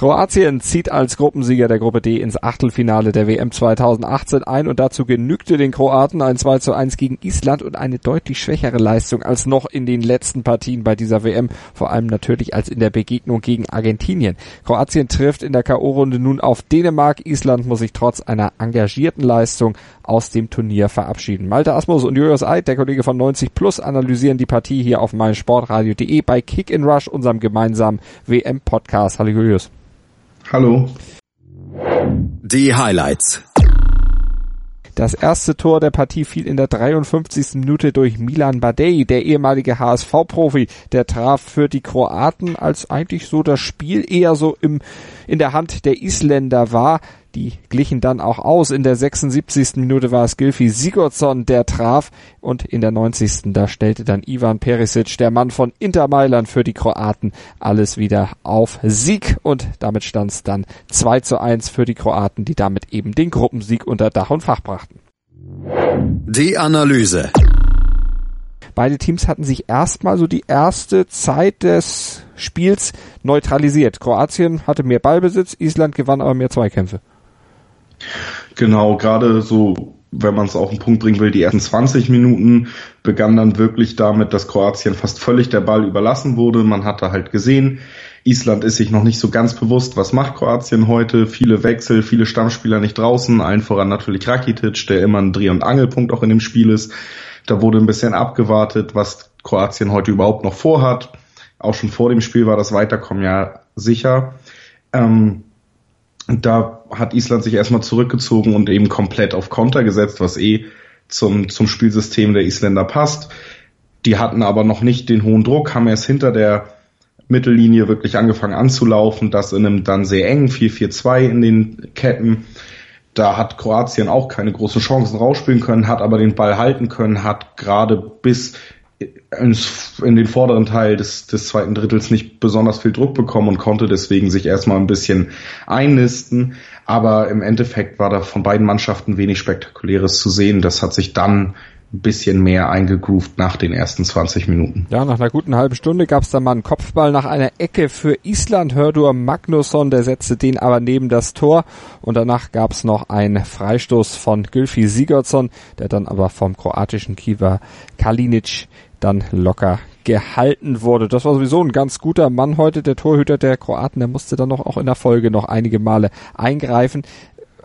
Kroatien zieht als Gruppensieger der Gruppe D ins Achtelfinale der WM 2018 ein und dazu genügte den Kroaten ein 2 zu 1 gegen Island und eine deutlich schwächere Leistung als noch in den letzten Partien bei dieser WM, vor allem natürlich als in der Begegnung gegen Argentinien. Kroatien trifft in der K.O.-Runde nun auf Dänemark. Island muss sich trotz einer engagierten Leistung aus dem Turnier verabschieden. Malte Asmus und Julius Eid, der Kollege von 90 Plus, analysieren die Partie hier auf meinsportradio.de bei Kick in Rush, unserem gemeinsamen WM-Podcast. Hallo Julius. Hallo. Die Highlights. Das erste Tor der Partie fiel in der 53. Minute durch Milan Badei, der ehemalige HSV-Profi. Der traf für die Kroaten, als eigentlich so das Spiel eher so im, in der Hand der Isländer war. Die glichen dann auch aus. In der 76. Minute war es Gilfi Sigurdsson, der traf. Und in der 90. da stellte dann Ivan Perisic, der Mann von Inter Mailand für die Kroaten, alles wieder auf Sieg. Und damit stand es dann 2 zu 1 für die Kroaten, die damit eben den Gruppensieg unter Dach und Fach brachten. Die Analyse. Beide Teams hatten sich erstmal so die erste Zeit des Spiels neutralisiert. Kroatien hatte mehr Ballbesitz, Island gewann aber mehr Zweikämpfe. Genau, gerade so, wenn man es auf den Punkt bringen will, die ersten 20 Minuten begann dann wirklich damit, dass Kroatien fast völlig der Ball überlassen wurde. Man hatte halt gesehen, Island ist sich noch nicht so ganz bewusst, was macht Kroatien heute. Viele Wechsel, viele Stammspieler nicht draußen, allen voran natürlich Rakitic, der immer ein Dreh- und Angelpunkt auch in dem Spiel ist. Da wurde ein bisschen abgewartet, was Kroatien heute überhaupt noch vorhat. Auch schon vor dem Spiel war das Weiterkommen ja sicher. Ähm, da hat Island sich erstmal zurückgezogen und eben komplett auf Konter gesetzt, was eh zum, zum Spielsystem der Isländer passt. Die hatten aber noch nicht den hohen Druck, haben erst hinter der Mittellinie wirklich angefangen anzulaufen, das in einem dann sehr engen 4-4-2 in den Ketten. Da hat Kroatien auch keine großen Chancen rausspielen können, hat aber den Ball halten können, hat gerade bis in den vorderen Teil des, des zweiten Drittels nicht besonders viel Druck bekommen und konnte deswegen sich erstmal ein bisschen einnisten. Aber im Endeffekt war da von beiden Mannschaften wenig Spektakuläres zu sehen. Das hat sich dann ein bisschen mehr eingegroovt nach den ersten 20 Minuten. Ja, nach einer guten halben Stunde gab es dann mal einen Kopfball nach einer Ecke für Island. Hördur Magnusson, der setzte den aber neben das Tor. Und danach gab es noch einen Freistoß von Gylfi Sigurdsson, der dann aber vom kroatischen Kiewer Kalinic dann locker gehalten wurde. Das war sowieso ein ganz guter Mann heute, der Torhüter der Kroaten. Der musste dann noch auch in der Folge noch einige Male eingreifen.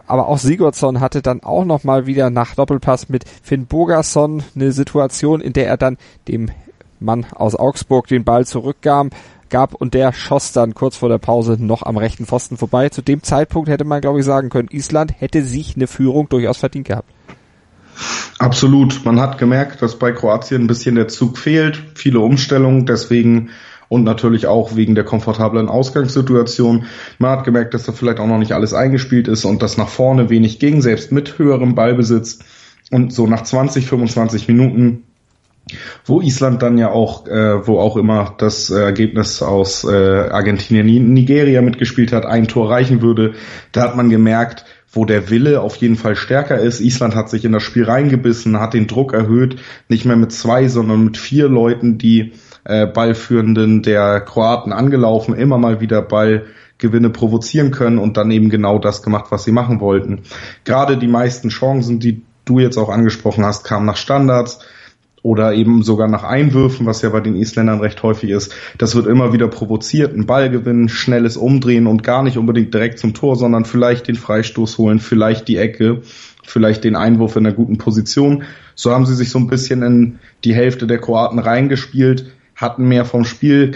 Aber auch Sigurdsson hatte dann auch noch mal wieder nach Doppelpass mit Finn Bogason eine Situation, in der er dann dem Mann aus Augsburg den Ball zurückgab gab und der schoss dann kurz vor der Pause noch am rechten Pfosten vorbei. Zu dem Zeitpunkt hätte man, glaube ich, sagen können, Island hätte sich eine Führung durchaus verdient gehabt. Absolut. Man hat gemerkt, dass bei Kroatien ein bisschen der Zug fehlt, viele Umstellungen, deswegen und natürlich auch wegen der komfortablen Ausgangssituation. Man hat gemerkt, dass da vielleicht auch noch nicht alles eingespielt ist und dass nach vorne wenig ging, selbst mit höherem Ballbesitz. Und so nach 20, 25 Minuten, wo Island dann ja auch, äh, wo auch immer das Ergebnis aus äh, Argentinien, Nigeria mitgespielt hat, ein Tor reichen würde, da hat man gemerkt, wo der Wille auf jeden Fall stärker ist. Island hat sich in das Spiel reingebissen, hat den Druck erhöht, nicht mehr mit zwei, sondern mit vier Leuten, die äh, Ballführenden der Kroaten angelaufen, immer mal wieder Ballgewinne provozieren können und dann eben genau das gemacht, was sie machen wollten. Gerade die meisten Chancen, die du jetzt auch angesprochen hast, kamen nach Standards oder eben sogar nach Einwürfen, was ja bei den Isländern recht häufig ist. Das wird immer wieder provoziert, ein Ballgewinn, schnelles Umdrehen und gar nicht unbedingt direkt zum Tor, sondern vielleicht den Freistoß holen, vielleicht die Ecke, vielleicht den Einwurf in einer guten Position. So haben sie sich so ein bisschen in die Hälfte der Kroaten reingespielt, hatten mehr vom Spiel,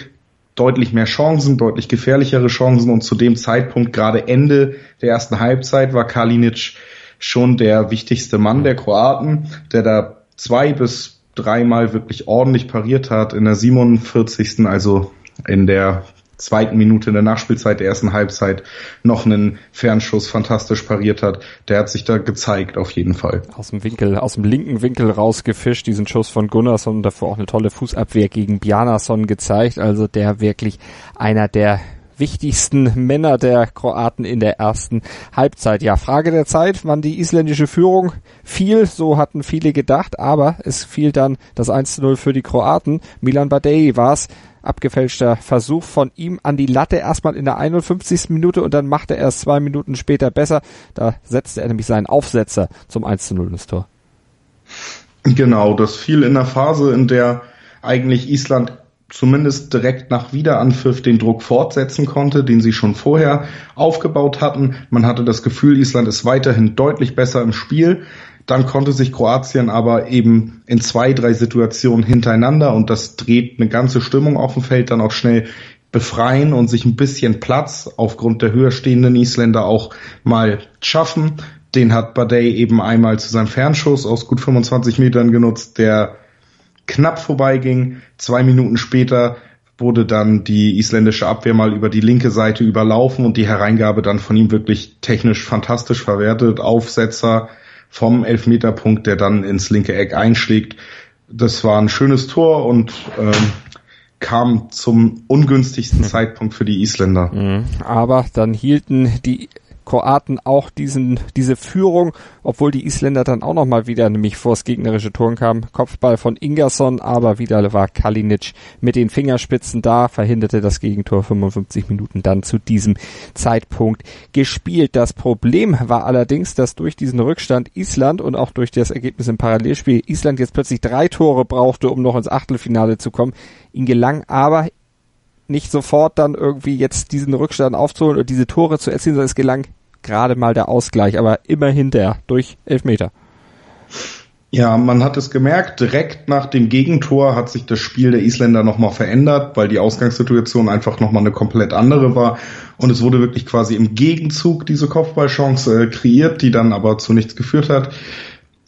deutlich mehr Chancen, deutlich gefährlichere Chancen und zu dem Zeitpunkt, gerade Ende der ersten Halbzeit, war Kalinic schon der wichtigste Mann der Kroaten, der da zwei bis dreimal wirklich ordentlich pariert hat. In der 47. also in der zweiten Minute in der Nachspielzeit der ersten Halbzeit noch einen Fernschuss fantastisch pariert hat. Der hat sich da gezeigt auf jeden Fall. Aus dem Winkel, aus dem linken Winkel rausgefischt, diesen Schuss von Gunnarsson davor auch eine tolle Fußabwehr gegen Bjarnason gezeigt. Also der wirklich einer der wichtigsten Männer der Kroaten in der ersten Halbzeit. Ja, Frage der Zeit, wann die isländische Führung fiel, so hatten viele gedacht, aber es fiel dann das 1-0 für die Kroaten. Milan Badei war es, abgefälschter Versuch von ihm an die Latte erstmal in der 51. Minute und dann machte er es zwei Minuten später besser. Da setzte er nämlich seinen Aufsetzer zum 1 0 ins Tor. Genau, das fiel in der Phase, in der eigentlich Island zumindest direkt nach Wiederanpfiff den Druck fortsetzen konnte, den sie schon vorher aufgebaut hatten. Man hatte das Gefühl, Island ist weiterhin deutlich besser im Spiel. Dann konnte sich Kroatien aber eben in zwei, drei Situationen hintereinander und das dreht eine ganze Stimmung auf dem Feld dann auch schnell befreien und sich ein bisschen Platz aufgrund der höher stehenden Isländer auch mal schaffen. Den hat Badei eben einmal zu seinem Fernschuss aus gut 25 Metern genutzt, der knapp vorbeiging. Zwei Minuten später wurde dann die isländische Abwehr mal über die linke Seite überlaufen und die Hereingabe dann von ihm wirklich technisch fantastisch verwertet. Aufsetzer, vom Elfmeterpunkt, der dann ins linke Eck einschlägt. Das war ein schönes Tor und ähm, kam zum ungünstigsten Zeitpunkt für die Isländer. Mhm. Aber dann hielten die Kroaten auch diesen, diese Führung, obwohl die Isländer dann auch nochmal wieder nämlich vors gegnerische Tor kamen. Kopfball von Ingerson, aber wieder war Kalinic mit den Fingerspitzen da, verhinderte das Gegentor 55 Minuten dann zu diesem Zeitpunkt gespielt. Das Problem war allerdings, dass durch diesen Rückstand Island und auch durch das Ergebnis im Parallelspiel Island jetzt plötzlich drei Tore brauchte, um noch ins Achtelfinale zu kommen. Ihn gelang aber nicht sofort dann irgendwie jetzt diesen Rückstand aufzuholen und diese Tore zu erzielen, sondern es gelang gerade mal der Ausgleich, aber immerhin der durch Elfmeter. Ja, man hat es gemerkt, direkt nach dem Gegentor hat sich das Spiel der Isländer nochmal verändert, weil die Ausgangssituation einfach nochmal eine komplett andere war. Und es wurde wirklich quasi im Gegenzug diese Kopfballchance äh, kreiert, die dann aber zu nichts geführt hat.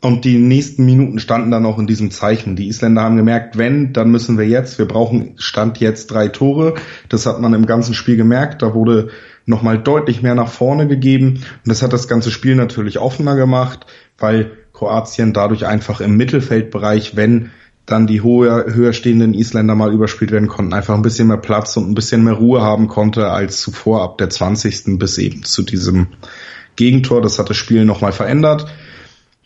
Und die nächsten Minuten standen dann auch in diesem Zeichen. Die Isländer haben gemerkt, wenn, dann müssen wir jetzt. Wir brauchen Stand jetzt drei Tore. Das hat man im ganzen Spiel gemerkt. Da wurde nochmal deutlich mehr nach vorne gegeben. Und das hat das ganze Spiel natürlich offener gemacht, weil Kroatien dadurch einfach im Mittelfeldbereich, wenn dann die hohe, höher stehenden Isländer mal überspielt werden konnten, einfach ein bisschen mehr Platz und ein bisschen mehr Ruhe haben konnte als zuvor ab der 20. bis eben zu diesem Gegentor. Das hat das Spiel nochmal verändert.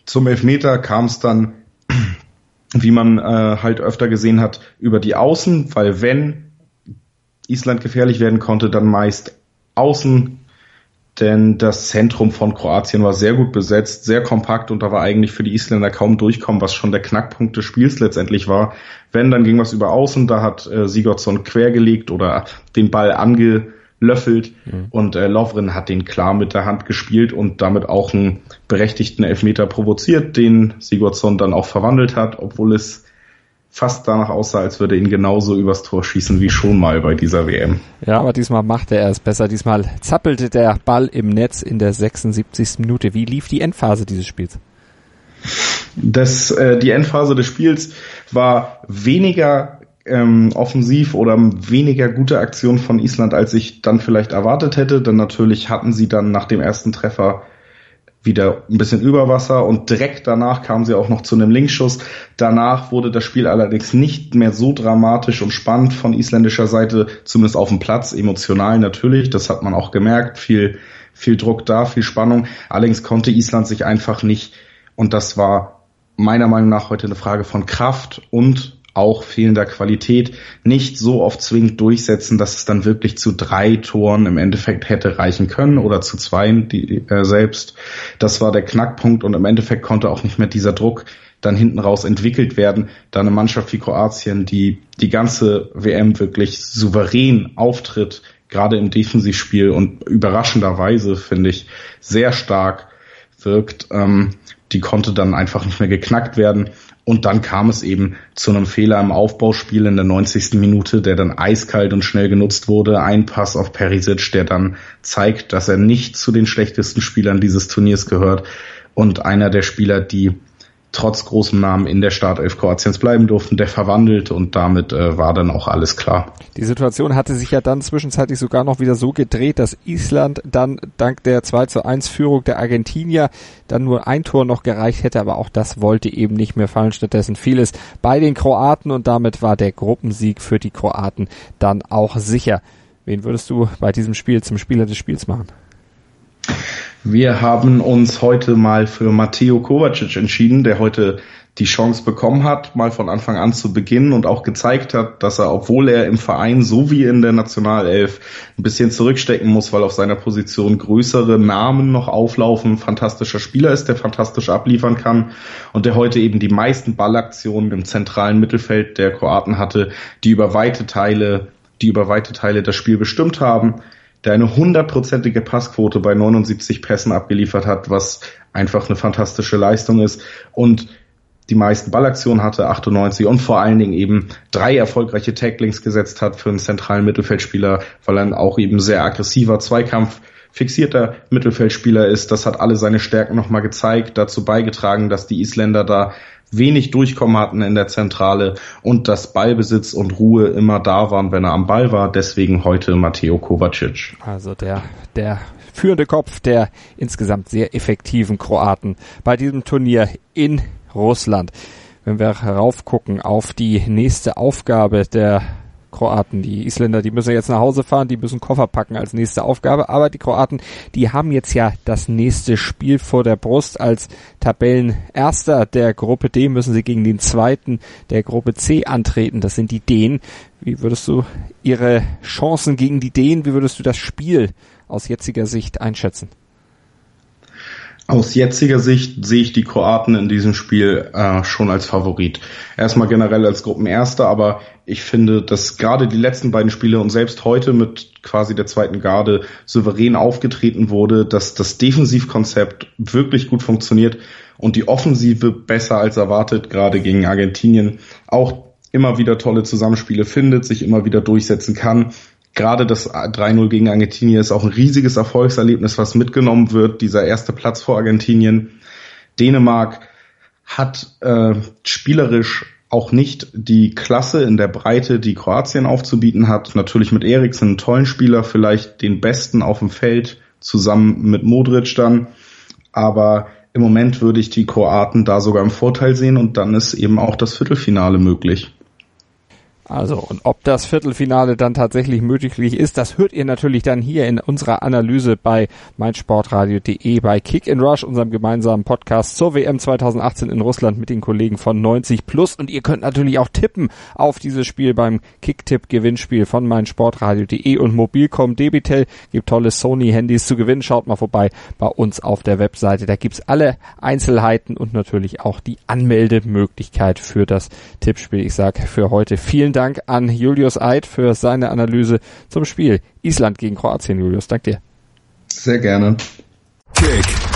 Zum Elfmeter kam es dann, wie man äh, halt öfter gesehen hat, über die Außen, weil wenn Island gefährlich werden konnte, dann meist außen, denn das Zentrum von Kroatien war sehr gut besetzt, sehr kompakt und da war eigentlich für die Isländer kaum durchkommen, was schon der Knackpunkt des Spiels letztendlich war. Wenn, dann ging was über außen, da hat äh, Sigurdsson quergelegt oder den Ball angelöffelt mhm. und äh, Lovren hat den klar mit der Hand gespielt und damit auch einen berechtigten Elfmeter provoziert, den Sigurdsson dann auch verwandelt hat, obwohl es fast danach aussah, als würde ihn genauso übers Tor schießen wie schon mal bei dieser WM. Ja, aber diesmal machte er es besser. Diesmal zappelte der Ball im Netz in der 76. Minute. Wie lief die Endphase dieses Spiels? Das, äh, die Endphase des Spiels war weniger ähm, offensiv oder weniger gute Aktion von Island, als ich dann vielleicht erwartet hätte. Denn natürlich hatten sie dann nach dem ersten Treffer wieder ein bisschen über Wasser und direkt danach kamen sie auch noch zu einem Linkschuss. Danach wurde das Spiel allerdings nicht mehr so dramatisch und spannend von isländischer Seite, zumindest auf dem Platz, emotional natürlich, das hat man auch gemerkt, viel, viel Druck da, viel Spannung. Allerdings konnte Island sich einfach nicht, und das war meiner Meinung nach heute eine Frage von Kraft und auch fehlender Qualität nicht so oft zwingend durchsetzen, dass es dann wirklich zu drei Toren im Endeffekt hätte reichen können oder zu zwei die, äh, selbst. Das war der Knackpunkt und im Endeffekt konnte auch nicht mehr dieser Druck dann hinten raus entwickelt werden, da eine Mannschaft wie Kroatien, die die ganze WM wirklich souverän auftritt, gerade im Defensivspiel und überraschenderweise finde ich sehr stark wirkt, ähm, die konnte dann einfach nicht mehr geknackt werden. Und dann kam es eben zu einem Fehler im Aufbauspiel in der 90. Minute, der dann eiskalt und schnell genutzt wurde. Ein Pass auf Perisic, der dann zeigt, dass er nicht zu den schlechtesten Spielern dieses Turniers gehört und einer der Spieler, die trotz großem Namen in der Startelf Kroatiens bleiben durften, der verwandelt und damit äh, war dann auch alles klar. Die Situation hatte sich ja dann zwischenzeitlich sogar noch wieder so gedreht, dass Island dann dank der 2 zu 1 Führung der Argentinier dann nur ein Tor noch gereicht hätte, aber auch das wollte eben nicht mehr fallen. Stattdessen fiel es bei den Kroaten und damit war der Gruppensieg für die Kroaten dann auch sicher. Wen würdest du bei diesem Spiel zum Spieler des Spiels machen? Wir haben uns heute mal für Matteo Kovacic entschieden, der heute die Chance bekommen hat, mal von Anfang an zu beginnen und auch gezeigt hat, dass er, obwohl er im Verein so wie in der Nationalelf ein bisschen zurückstecken muss, weil auf seiner Position größere Namen noch auflaufen, fantastischer Spieler ist, der fantastisch abliefern kann und der heute eben die meisten Ballaktionen im zentralen Mittelfeld der Kroaten hatte, die über weite Teile, die über weite Teile das Spiel bestimmt haben der eine hundertprozentige Passquote bei 79 Pässen abgeliefert hat, was einfach eine fantastische Leistung ist und die meisten Ballaktionen hatte, 98 und vor allen Dingen eben drei erfolgreiche Tacklings gesetzt hat für einen zentralen Mittelfeldspieler, weil er auch eben sehr aggressiver Zweikampf fixierter Mittelfeldspieler ist. Das hat alle seine Stärken nochmal gezeigt, dazu beigetragen, dass die Isländer da wenig Durchkommen hatten in der Zentrale und dass Ballbesitz und Ruhe immer da waren, wenn er am Ball war. Deswegen heute Matteo Kovacic. Also der, der führende Kopf der insgesamt sehr effektiven Kroaten bei diesem Turnier in Russland. Wenn wir heraufgucken auf die nächste Aufgabe der Kroaten. Die Isländer, die müssen jetzt nach Hause fahren, die müssen Koffer packen als nächste Aufgabe. Aber die Kroaten, die haben jetzt ja das nächste Spiel vor der Brust. Als Tabellenerster der Gruppe D müssen sie gegen den zweiten der Gruppe C antreten. Das sind die Dänen. Wie würdest du ihre Chancen gegen die Dänen, wie würdest du das Spiel aus jetziger Sicht einschätzen? Aus jetziger Sicht sehe ich die Kroaten in diesem Spiel äh, schon als Favorit. Erstmal generell als Gruppenerster, aber ich finde, dass gerade die letzten beiden Spiele und selbst heute mit quasi der zweiten Garde souverän aufgetreten wurde, dass das Defensivkonzept wirklich gut funktioniert und die Offensive besser als erwartet, gerade gegen Argentinien, auch immer wieder tolle Zusammenspiele findet, sich immer wieder durchsetzen kann gerade das 3-0 gegen Argentinien ist auch ein riesiges Erfolgserlebnis, was mitgenommen wird. Dieser erste Platz vor Argentinien. Dänemark hat äh, spielerisch auch nicht die Klasse in der Breite, die Kroatien aufzubieten hat. Natürlich mit Eriksen einen tollen Spieler, vielleicht den besten auf dem Feld, zusammen mit Modric dann. Aber im Moment würde ich die Kroaten da sogar im Vorteil sehen und dann ist eben auch das Viertelfinale möglich. Also, und ob das Viertelfinale dann tatsächlich möglich ist, das hört ihr natürlich dann hier in unserer Analyse bei meinsportradio.de bei Kick in Rush, unserem gemeinsamen Podcast zur WM 2018 in Russland mit den Kollegen von 90 Plus. Und ihr könnt natürlich auch tippen auf dieses Spiel beim Kicktipp-Gewinnspiel von meinsportradio.de und Mobilcom Debitel. Gibt tolle Sony-Handys zu gewinnen. Schaut mal vorbei bei uns auf der Webseite. Da gibt's alle Einzelheiten und natürlich auch die Anmeldemöglichkeit für das Tippspiel. Ich sage für heute vielen Dank an Julius Eid für seine Analyse zum Spiel Island gegen Kroatien. Julius, dank dir. Sehr gerne. Kick